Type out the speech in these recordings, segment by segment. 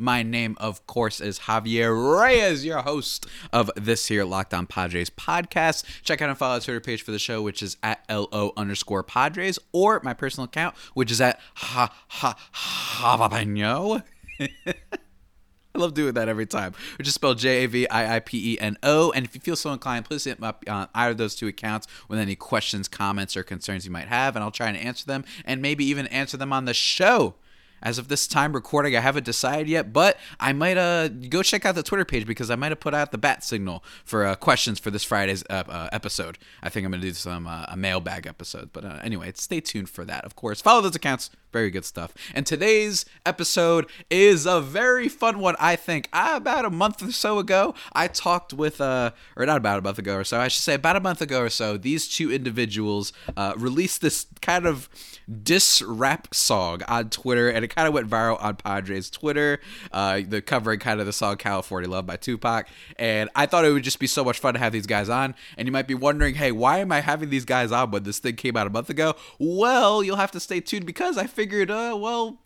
My name, of course, is Javier Reyes, your host of this here Locked On Padres podcast. Check out and follow the Twitter page for the show, which is at LO underscore Padres, or my personal account, which is at ha ha jalapeno. I love doing that every time. Which is spelled J A V I I P E N O. And if you feel so inclined, please hit me up on either of those two accounts with any questions, comments, or concerns you might have, and I'll try and answer them and maybe even answer them on the show. As of this time recording, I haven't decided yet, but I might uh go check out the Twitter page because I might have put out the bat signal for uh, questions for this Friday's uh, uh, episode. I think I'm gonna do some uh, a mailbag episode, but uh, anyway, stay tuned for that. Of course, follow those accounts. Very good stuff. And today's episode is a very fun one, I think. About a month or so ago, I talked with, uh, or not about a month ago or so, I should say about a month ago or so, these two individuals uh, released this kind of diss rap song on Twitter, and it kind of went viral on Padres Twitter. Uh, the covering kind of the song California Love by Tupac. And I thought it would just be so much fun to have these guys on. And you might be wondering, hey, why am I having these guys on when this thing came out a month ago? Well, you'll have to stay tuned because I figured, uh, well,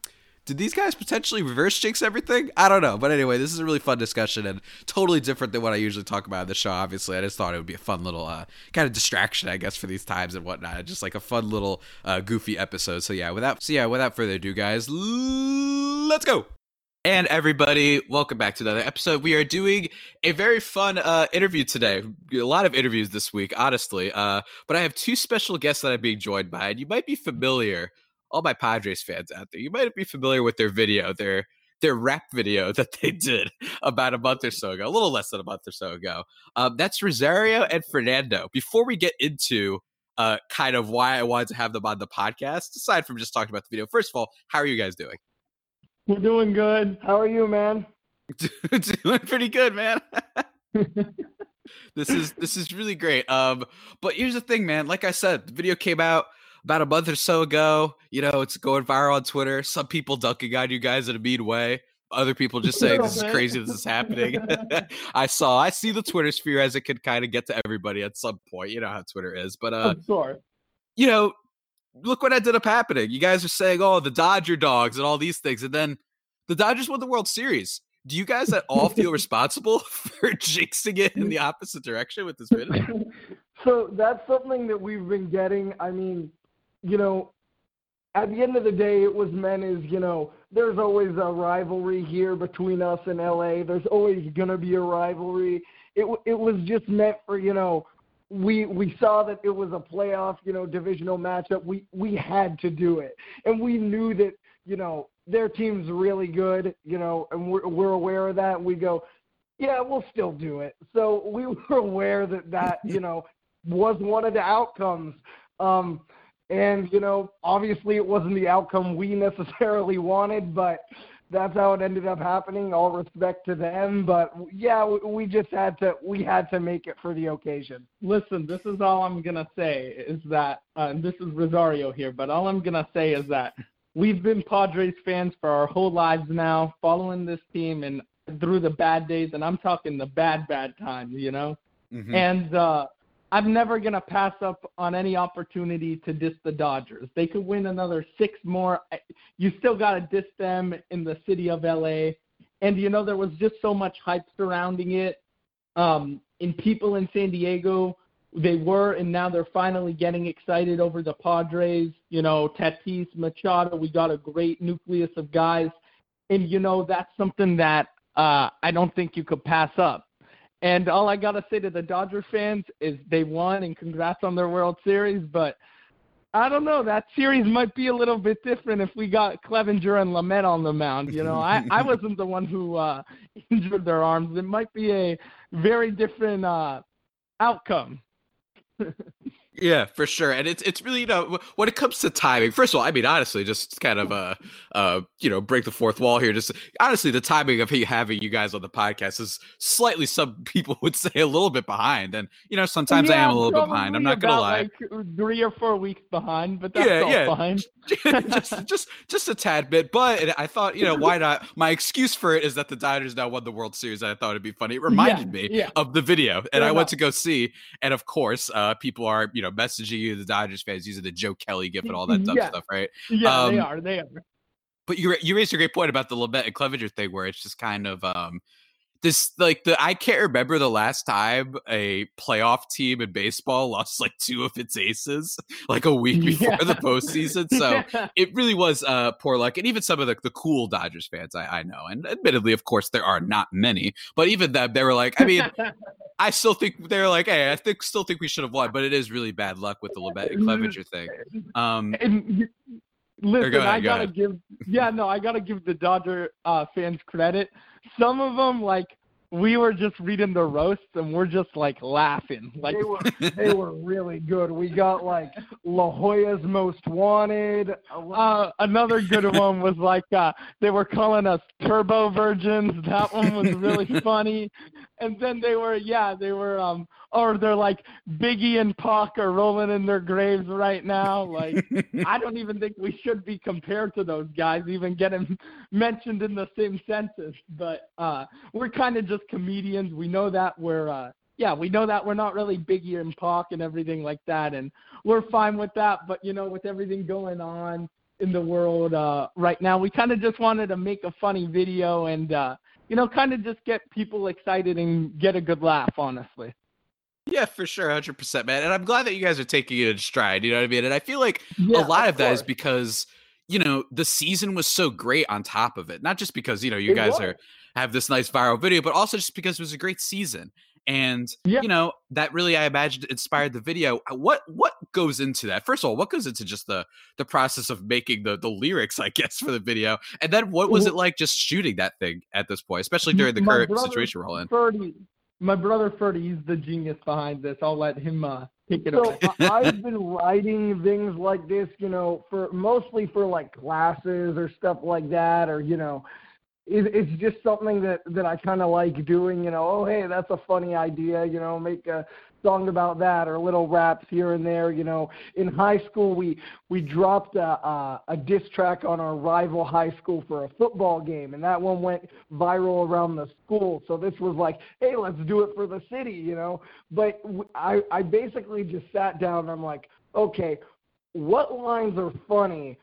did these guys potentially reverse jinx everything? I don't know. But anyway, this is a really fun discussion and totally different than what I usually talk about on the show. Obviously, I just thought it would be a fun little uh, kind of distraction, I guess, for these times and whatnot. Just like a fun little uh, goofy episode. So yeah, without so yeah, without further ado, guys, l- let's go. And everybody, welcome back to another episode. We are doing a very fun uh, interview today. A lot of interviews this week, honestly. Uh, but I have two special guests that I'm being joined by, and you might be familiar all my Padres fans out there, you might be familiar with their video, their their rap video that they did about a month or so ago, a little less than a month or so ago. Um, that's Rosario and Fernando. Before we get into uh, kind of why I wanted to have them on the podcast, aside from just talking about the video, first of all, how are you guys doing? We're doing good. How are you, man? doing pretty good, man. this is this is really great. Um, but here's the thing, man. Like I said, the video came out about a month or so ago. You know, it's going viral on Twitter. Some people dunking on you guys in a mean way. Other people just saying this is crazy. This is happening. I saw. I see the Twitter sphere as it could kind of get to everybody at some point. You know how Twitter is, but uh, sorry. You know, look what ended up happening. You guys are saying, "Oh, the Dodger dogs" and all these things, and then the Dodgers won the World Series. Do you guys at all feel responsible for jinxing it in the opposite direction with this video? so that's something that we've been getting. I mean, you know, at the end of the day, it was meant as, you know, there's always a rivalry here between us and LA. There's always going to be a rivalry. It, it was just meant for, you know, we we saw that it was a playoff, you know, divisional matchup. We we had to do it, and we knew that you know their team's really good, you know, and we're we're aware of that. We go, yeah, we'll still do it. So we were aware that that you know was one of the outcomes. Um, and, you know, obviously it wasn't the outcome we necessarily wanted, but that's how it ended up happening. All respect to them, but yeah, we just had to we had to make it for the occasion. Listen, this is all I'm gonna say is that uh, this is Rosario here, but all I'm gonna say is that we've been Padres fans for our whole lives now, following this team and through the bad days, and I'm talking the bad bad times, you know. Mm-hmm. And uh, I'm never going to pass up on any opportunity to diss the Dodgers. They could win another six more. You still got to diss them in the city of LA. And, you know, there was just so much hype surrounding it. Um, and people in San Diego, they were, and now they're finally getting excited over the Padres. You know, Tatis, Machado, we got a great nucleus of guys. And, you know, that's something that uh, I don't think you could pass up. And all I gotta say to the Dodger fans is they won and congrats on their World Series. But I don't know. That series might be a little bit different if we got Clevinger and Lamet on the mound. You know, I, I wasn't the one who uh, injured their arms. It might be a very different uh, outcome. Yeah, for sure. And it's it's really you know when it comes to timing. First of all, I mean honestly, just kind of uh uh you know break the fourth wall here. Just honestly, the timing of having you guys on the podcast is slightly some people would say a little bit behind, and you know sometimes yeah, I am a little bit behind. I'm not gonna lie, like three or four weeks behind, but that's yeah, all yeah. fine. just just just a tad bit, but I thought you know why not? My excuse for it is that the Dodgers now won the World Series. I thought it'd be funny. It reminded yeah, me of the video, and Fair I enough. went to go see, and of course, uh people are you know messaging you, the Dodgers fans using the Joe Kelly gif and all that yeah. stuff, right? Yeah, um, they are. They are. But you you raised a great point about the Lamet and Clevinger thing, where it's just kind of um this like the I can't remember the last time a playoff team in baseball lost like two of its aces like a week before yeah. the postseason. So yeah. it really was uh poor luck. And even some of the, the cool Dodgers fans I, I know, and admittedly, of course, there are not many, but even them, they were like, I mean, I still think they're like, hey, I think still think we should have won, but it is really bad luck with the Clevinger thing. Um, and listen, go ahead, I gotta go give, yeah, no, I gotta give the Dodger uh, fans credit. Some of them, like we were just reading the roasts and we're just like laughing. Like they were, they were really good. We got like La Jolla's Most Wanted. Uh, another good one was like uh, they were calling us turbo virgins. That one was really funny. And then they were, yeah, they were, um, or they're like Biggie and Pac are rolling in their graves right now. Like I don't even think we should be compared to those guys, even getting mentioned in the same sentence. But uh, we're kind of just comedians. We know that we're uh, yeah, we know that we're not really Biggie and Pac and everything like that, and we're fine with that. But you know, with everything going on in the world uh, right now, we kind of just wanted to make a funny video and uh, you know, kind of just get people excited and get a good laugh, honestly. Yeah, for sure, hundred percent, man. And I'm glad that you guys are taking it in stride. You know what I mean? And I feel like yeah, a lot of, of that is because you know the season was so great on top of it. Not just because you know you it guys was. are have this nice viral video, but also just because it was a great season. And yeah. you know that really, I imagine, inspired the video. Uh, what what goes into that? First of all, what goes into just the the process of making the the lyrics, I guess, for the video, and then what was it like just shooting that thing at this point, especially during the current situation we're all in? My brother Ferdy, he's the genius behind this. I'll let him uh, take it so away. I've been writing things like this, you know, for mostly for like classes or stuff like that, or you know, it, it's just something that that I kind of like doing. You know, oh hey, that's a funny idea. You know, make a song about that or little raps here and there. You know, in high school we we dropped a, a, a diss track on our rival high school for a football game, and that one went viral around the school. So this was like, hey, let's do it for the city. You know, but I I basically just sat down and I'm like, okay, what lines are funny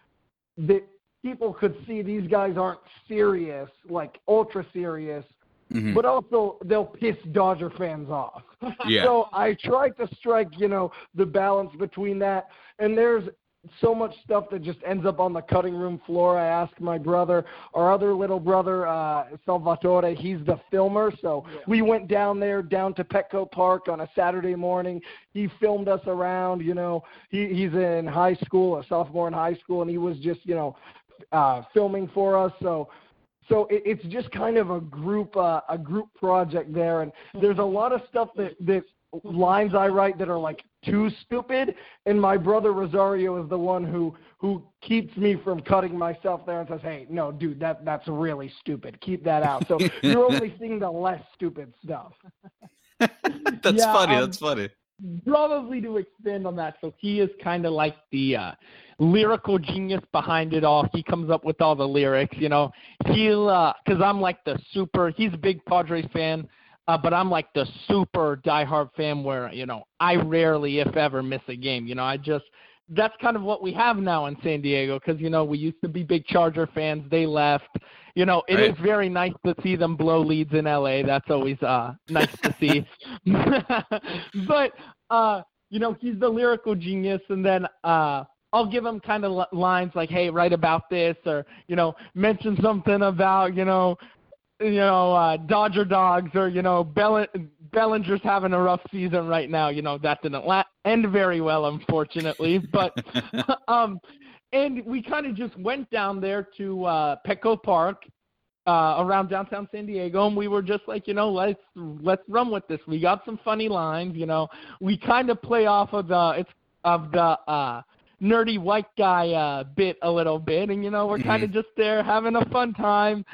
that people could see these guys aren't serious, like ultra serious, mm-hmm. but also they'll piss Dodger fans off. Yeah. so I tried to strike, you know, the balance between that. And there's so much stuff that just ends up on the cutting room floor. I asked my brother, our other little brother, uh, Salvatore, he's the filmer. So yeah. we went down there, down to Petco Park on a Saturday morning. He filmed us around, you know, he, he's in high school, a sophomore in high school, and he was just, you know, uh, filming for us. So so it, it's just kind of a group uh, a group project there, and there's a lot of stuff that that lines I write that are like too stupid, and my brother Rosario is the one who who keeps me from cutting myself there and says, "Hey, no, dude, that that's really stupid. Keep that out." So you're only seeing the less stupid stuff. that's yeah, funny. Um, that's funny. Probably to expand on that, so he is kind of like the uh, lyrical genius behind it all. He comes up with all the lyrics, you know. He'll uh, cuz I'm like the super he's a big Padres fan, uh, but I'm like the super diehard fan where, you know, I rarely if ever miss a game. You know, I just that's kind of what we have now in San Diego because you know we used to be big Charger fans. They left. You know, it right. is very nice to see them blow leads in LA. That's always uh nice to see. but uh, you know, he's the lyrical genius, and then uh, I'll give him kind of lines like, "Hey, write about this," or you know, mention something about you know, you know, uh, Dodger dogs, or you know, Bell- Bellinger's having a rough season right now. You know, that didn't la- end very well, unfortunately. But um, and we kind of just went down there to uh, Petco Park uh, around downtown San Diego, and we were just like, you know, let's let's run with this. We got some funny lines, you know. We kind of play off of the. It's of the uh nerdy white guy uh bit a little bit and you know we're kind of just there having a fun time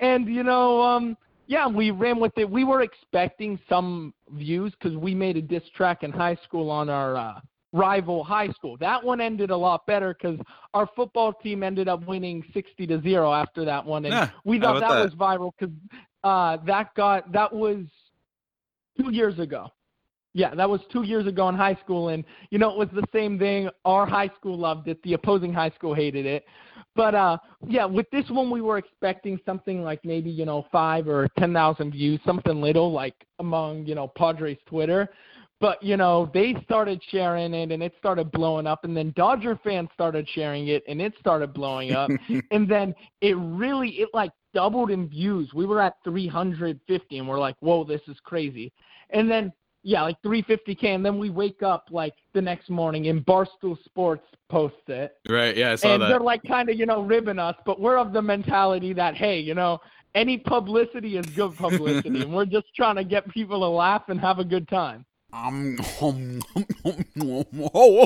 and you know um yeah we ran with it. We were expecting some views because we made a diss track in high school on our uh rival high school. That one ended a lot better because our football team ended up winning 60 to 0 after that one. And Yeah, we thought that, about was viral because uh that got that was two years ago. Yeah, that was two years ago in high school, and you know it was the same thing. Our high school loved it, the opposing high school hated it. But uh, yeah, with this one we were expecting something like maybe you know five or ten thousand views, something little like among you know Padres Twitter. But you know they started sharing it, and it started blowing up, and then Dodger fans started sharing it, and it started blowing up, and then it really it like doubled in views. We were at 350, and we're like, whoa, this is crazy. And then yeah, like 350k, and then we wake up like the next morning and Barstool Sports posts it, Right. Yeah, I saw and that. they're like kind of you know ribbing us, but we're of the mentality that hey, you know, any publicity is good publicity, and we're just trying to get people to laugh and have a good time. Um, oh, oh,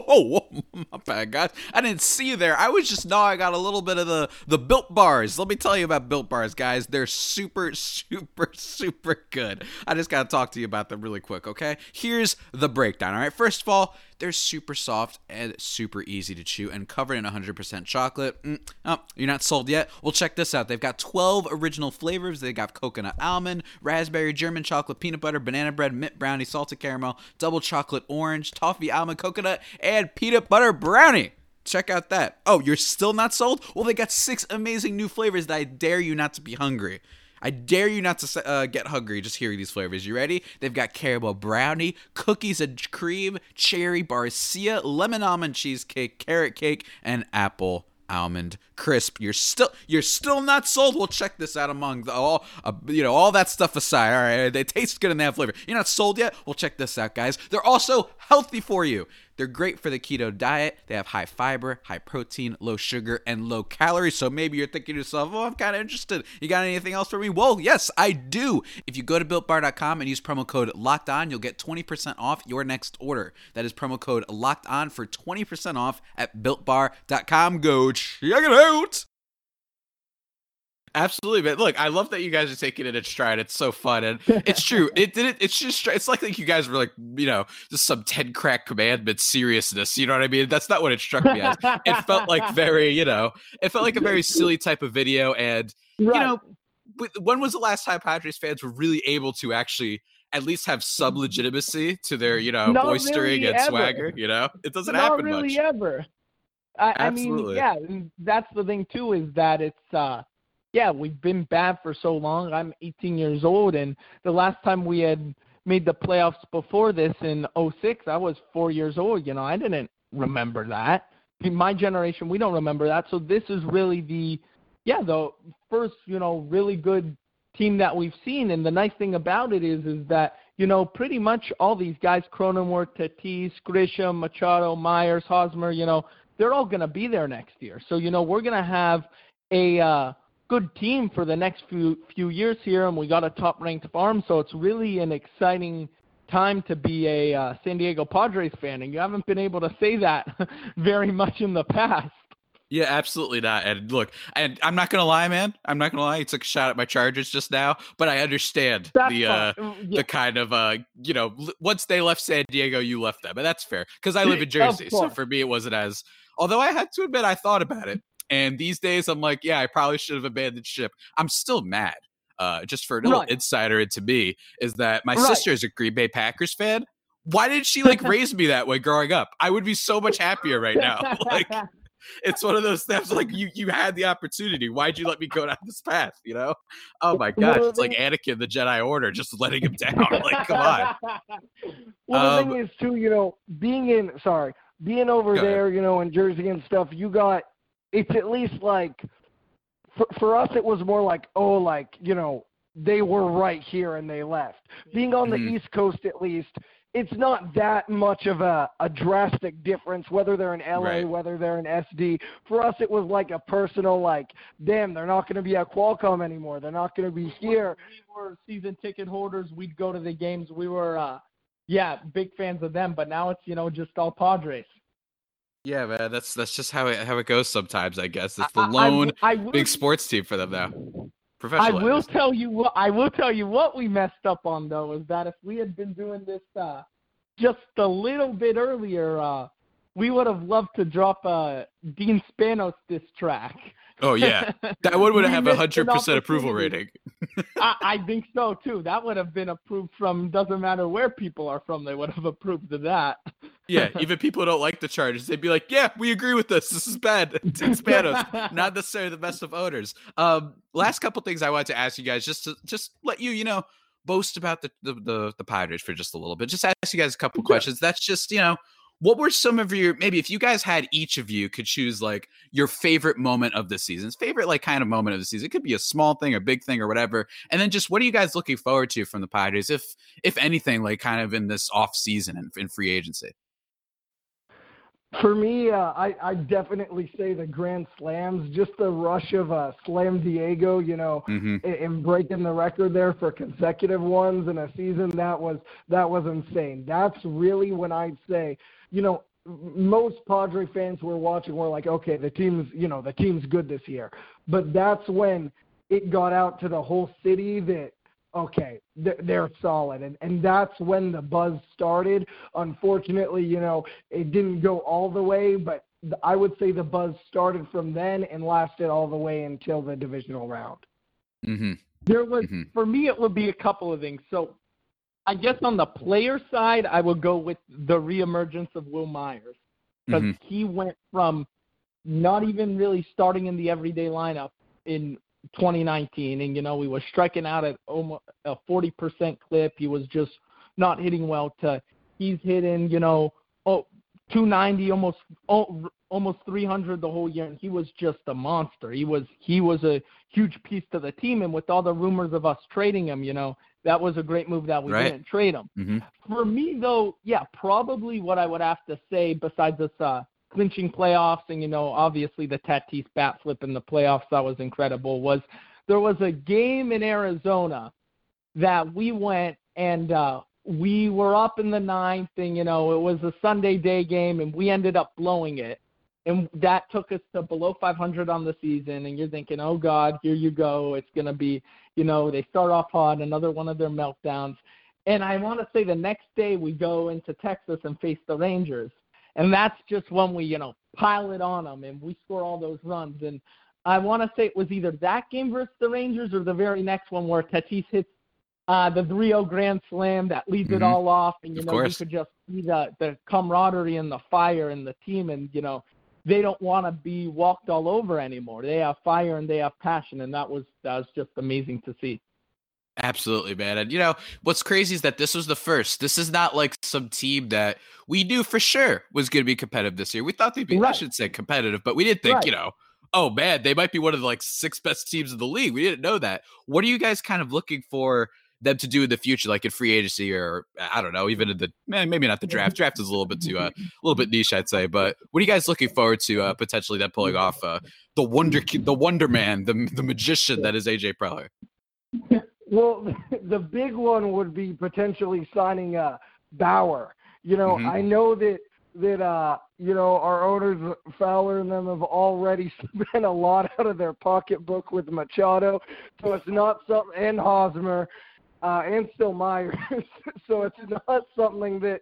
oh, my bad, guys. I didn't see you there. I was just now I got a little bit of the the built bars. Let me tell you about built bars, guys. They're super, super, super good. I just gotta talk to you about them really quick, okay? Here's the breakdown. All right. First of all, they're super soft and super easy to chew and covered in 100% chocolate. Mm, oh, you're not sold yet? Well, check this out. They've got 12 original flavors. They got coconut almond, raspberry, German chocolate, peanut butter, banana bread, mint brownie, salted caramel, double chocolate orange, toffee almond coconut, and peanut butter brownie. Check out that. Oh, you're still not sold? Well, they got six amazing new flavors that I dare you not to be hungry. I dare you not to uh, get hungry just hearing these flavors. You ready? They've got caramel brownie, cookies and cream, cherry barcia, lemon almond cheesecake, carrot cake, and apple almond crisp. You're still you're still not sold. We'll check this out among the, all uh, you know all that stuff aside. All right, they taste good and they have flavor. You're not sold yet? Well, check this out, guys. They're also healthy for you. They're great for the keto diet. They have high fiber, high protein, low sugar, and low calories. So maybe you're thinking to yourself, oh, I'm kind of interested. You got anything else for me? Well, yes, I do. If you go to builtbar.com and use promo code locked on, you'll get 20% off your next order. That is promo code locked on for 20% off at builtbar.com. Go check it out. Absolutely, but Look, I love that you guys are taking it in stride. It's so fun, and it's true. It did it. It's just it's like like you guys were like you know just some ten crack commandment seriousness. You know what I mean? That's not what it struck me as. It felt like very you know it felt like a very silly type of video, and you know when was the last time Padres fans were really able to actually at least have some legitimacy to their you know Not boistering really and ever. swagger? You know, it doesn't Not happen really much. ever. I, I mean, yeah, that's the thing too is that it's uh yeah, we've been bad for so long. I'm 18 years old, and the last time we had made the playoffs before this in '06, I was four years old. You know, I didn't remember that. In my generation, we don't remember that. So this is really the, yeah, the first, you know, really good team that we've seen. And the nice thing about it is, is that you know, pretty much all these guys, Cronenworth, Tatis, Grisham, Machado, Myers, Hosmer, you know, they're all going to be there next year. So, you know, we're going to have a uh, good team for the next few few years here, and we got a top-ranked farm. So it's really an exciting time to be a uh, San Diego Padres fan, and you haven't been able to say that very much in the past. Yeah, absolutely not. And look, and I'm not gonna lie, man. I'm not gonna lie. Took a shot at my Chargers just now, but I understand That's the uh. Yeah. the kind of uh, you know, once they left San Diego, you left them, and that's fair because I live in Jersey. So for me, it wasn't as. Although I had to admit, I thought about it, and these days I'm like, yeah, I probably should have abandoned ship. I'm still mad. Uh, just for a little Right. insider into me is that my Right. sister is a Green Bay Packers fan. Why did she like raise me that way growing up? I would be so much happier right now. Like it's one of those steps like you you had the opportunity. Why'd you let me go down this path? You know? Oh my gosh, Well, it's like Anakin the Jedi Order, just letting him down. Like, come on. Well, the Um, thing is too, you know, being in sorry, being over Go ahead. there, you know, in Jersey and stuff, you got it's at least like for for us it was more like oh like you know they were right here and they left. Being on Mhm. the East Coast at least, it's not that much of a a drastic difference whether they're in LA, Right. whether they're in SD. For us it was like a personal like damn, they're not going to be at Qualcomm anymore. They're not going to be here. we were season ticket holders. We'd go to the games. We were, uh, yeah, big fans of them. But now it's you know just all Padres. Yeah, man, that's that's just how it how it goes sometimes. I guess it's the lone I, I, will, big sports team for them now. Professional. I will tell you what I will tell you what we messed up on though is that if we had been doing this uh, just a little bit earlier, uh, we would have loved to drop a Dean Spanos this track. Oh yeah, that one would have a hundred percent approval rating. I, I, think so too. That would have been approved from. Doesn't matter where people are from, they would have approved of that. Yeah, even people who don't like the Chargers, they'd be like, "Yeah, we agree with this. This is bad." Dean Spanos, not necessarily the best of owners. Um, last couple things I wanted to ask you guys, just to just let you, you know, boast about the the the, the Padres for just a little bit. Just ask you guys a couple questions. That's just you know what were some of your maybe if you guys had each of you could choose like your favorite moment of the season's favorite like kind of moment of the season it could be a small thing a big thing or whatever and then just what are you guys looking forward to from the padres if if anything like kind of in this off season and in free agency for me, uh, I I definitely say the grand slams, just the rush of uh, Slam Diego, you know, mm-hmm. and, breaking the record there for consecutive ones in a season. That was that was insane. That's really when I'd say you know, most Padre fans were watching were like, okay, the team's, you know, the team's good this year. But that's when it got out to the whole city that, okay, they're solid. And, and that's when the buzz started. Unfortunately, you know, it didn't go all the way, but I would say the buzz started from then and lasted all the way until the divisional round. Mm-hmm. There was, mm-hmm. for me, it would be a couple of things. So I guess on the player side, I would go with the reemergence of Wil Myers because mm-hmm. he went from not even really starting in the everyday lineup in 2019, and you know he was striking out at almost a 40% clip. He was just not hitting well. To he's hitting, you know, oh, 290, almost oh, almost 300 the whole year, and he was just a monster. He was he was a huge piece to the team, and with all the rumors of us trading him, you know, that was a great move that we right. didn't trade him. Mm-hmm. For me, though, yeah, probably what I would have to say, besides this uh, clinching playoffs and you know, obviously the Tatis bat flip in the playoffs that was incredible, was there was a game in Arizona that we went and uh, we were up in the ninth, and you know, it was a Sunday day game, and we ended up blowing it. And that took us to below 500 on the season and you're thinking oh god here you go. It's going to be you know they start off hot another one of their meltdowns. And i want to say the next day we go into texas and face the rangers and that's just when we you know pile it on them and we score all those runs and i want to say it was either that game versus the rangers or the very next one where tatis hits uh, the 3-0 grand slam that leads mm-hmm. it all off, and you know you could just see the the camaraderie and the fire and the team, and you know they don't want to be walked all over anymore. They have fire and they have passion, and that was that was just amazing to see. Absolutely, man. And you know what's crazy is that this was the first. This is not like some team that we knew for sure was going to be competitive this year. We thought they'd be, right. I should say, competitive, but we didn't think, right. you know, oh man, they might be one of the like six best teams in the league. We didn't know that. What are you guys kind of looking for them to do in the future, like in free agency or I don't know, even in the maybe not the draft. Draft is a little bit too uh, a little bit niche, I'd say. But what are you guys looking forward to uh, potentially them pulling off uh, the wonder the Wonder Man, the the magician that is AJ Preller? Well, the big one would be potentially signing uh, Bauer. You know, mm-hmm. I know that that uh, you know our owners Fowler and them have already spent a lot out of their pocketbook with Machado, so it's not something and Hosmer uh, and still Myers. so it's not something that,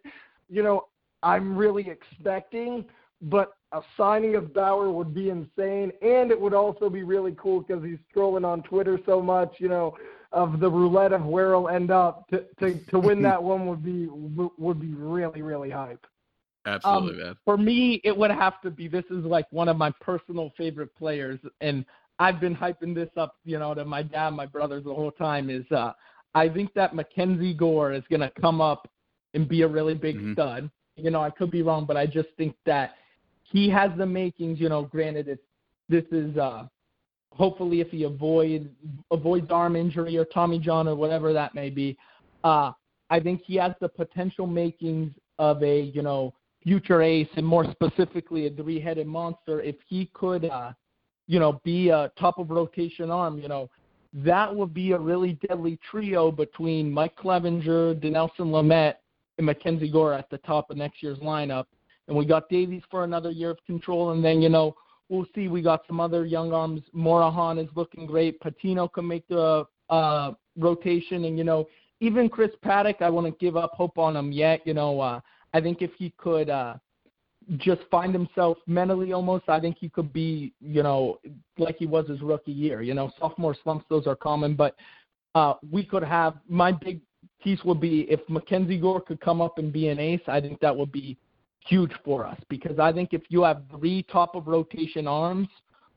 you know, I'm really expecting, but a signing of Bauer would be insane, and it would also be really cool because he's scrolling on Twitter so much, you know, of the roulette of where he'll end up. To to, to win that one would be would be really really hype. Absolutely, um, man. For me, it would have to be. This is like one of my personal favorite players, and I've been hyping this up, you know, to my dad, my brothers the whole time. Is uh, I think that Mackenzie Gore is going to come up and be a really big mm-hmm. stud. You know, I could be wrong, but I just think that he has the makings. You know, granted, it's this is uh, hopefully if he avoid avoids arm injury or Tommy John or whatever that may be. Uh, I think he has the potential makings of a you know future ace and more specifically a three-headed monster if he could uh, you know be a top of rotation arm. You know, that would be a really deadly trio between Mike Clevinger, Dinelson Lamet, and Mackenzie Gore at the top of next year's lineup. and we got Davies for another year of control, and then you know we'll see. We got some other young arms. Morejon is looking great. Patino can make the uh, rotation, and you know even Chris Paddack, I wouldn't give up hope on him yet. You know, uh, I think if he could uh, just find himself mentally almost, I think he could be, you know, like he was his rookie year. You know, sophomore slumps, those are common, but uh, we could have my big piece would be if Mackenzie Gore could come up and be an ace, I think that would be huge for us because I think if you have three top of rotation arms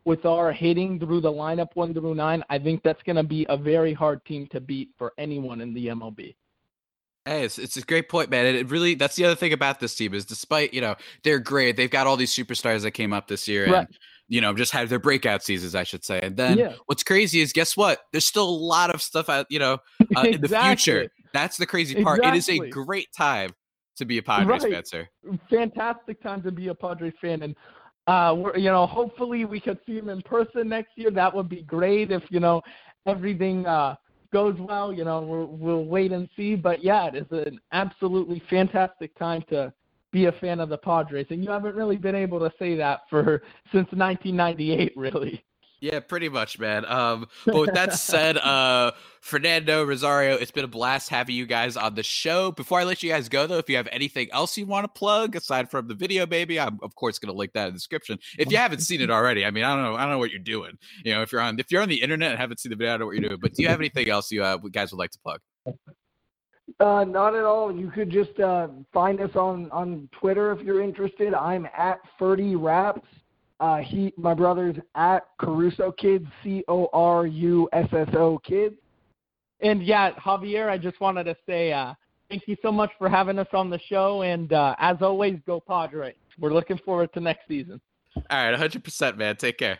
with our hitting through the lineup one through nine, I think that's going to be a very hard team to beat for anyone in the MLB. Hey, it's, it's a great point, man. It really that's the other thing about this team is despite you know they're great, they've got all these superstars that came up this year and right. you know just had their breakout seasons, I should say. And then yeah. what's crazy is guess what? There's still a lot of stuff out you know uh, exactly. in the future. That's the crazy part. Exactly. It is a great time to be a Padres right. fan, sir. Fantastic time to be a Padres fan, and uh, we're, you know, hopefully we could see him in person next year. That would be great if you know everything uh, goes well. You know, we'll, we'll wait and see. But yeah, it is an absolutely fantastic time to be a fan of the Padres, and you haven't really been able to say that for since 1998, really. Yeah, pretty much, man. Um, but with that said, uh, Fernando Rosario, it's been a blast having you guys on the show. Before I let you guys go, though, if you have anything else you want to plug aside from the video, baby, I'm of course going to link that in the description. If you haven't seen it already, I mean, I don't know, I don't know what you're doing. You know, if you're on if you're on the internet and haven't seen the video, I don't know what you're doing. But do you have anything else you uh, guys would like to plug? Uh, not at all. You could just uh, find us on on Twitter if you're interested. I'm at Ferdy Raps. Uh, he, my brother's at Caruso Kids, C O R U S S O Kids. And yeah, Javier, I just wanted to say uh, thank you so much for having us on the show. And uh, as always, go Padres. We're looking forward to next season. All right, 100%, man. Take care.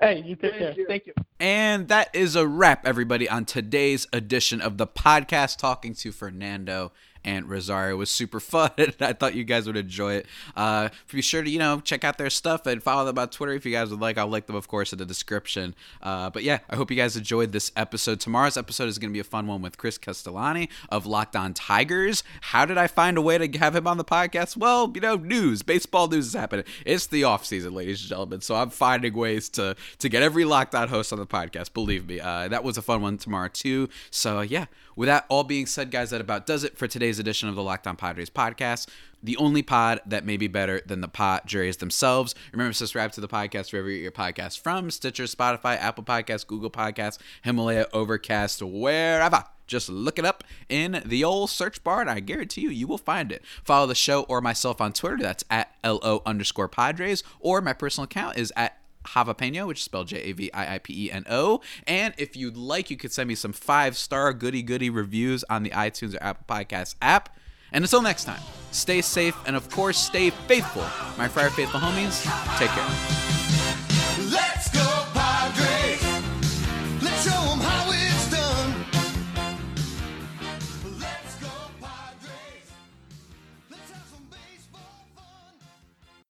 Hey, you take Thank care. You. Thank you. And that is a wrap, everybody, on today's edition of the podcast, talking to Fernando and Rosario was super fun. I thought you guys would enjoy it. Uh, be sure to you know check out their stuff and follow them on Twitter if you guys would like. I'll link them, of course, in the description. Uh, but yeah, I hope you guys enjoyed this episode. Tomorrow's episode is going to be a fun one with Chris Castellani of Locked On Tigers. How did I find a way to have him on the podcast? Well, you know, news, baseball news is happening. It's the off season, ladies and gentlemen. So I'm finding ways to to get every Locked On host on the podcast. Believe me, uh, that was a fun one tomorrow too. So yeah, with that all being said, guys, that about does it for today's edition of the Locked On Padres podcast. The only pod that may be better than the Padres themselves. Remember to subscribe to the podcast wherever you get your podcast from Stitcher, Spotify, Apple Podcasts, Google Podcasts, Himalaya, Overcast, wherever. Just look it up in the old search bar, and I guarantee you, you will find it. Follow the show or myself on Twitter. That's at LO underscore Padres, or my personal account is at Javapeno, which is spelled J A V I I P E N O. And if you'd like, you could send me some five star goody goody reviews on the iTunes or Apple Podcasts app. And until next time, stay safe and of course, stay faithful. My Friar Faithful homies, take care.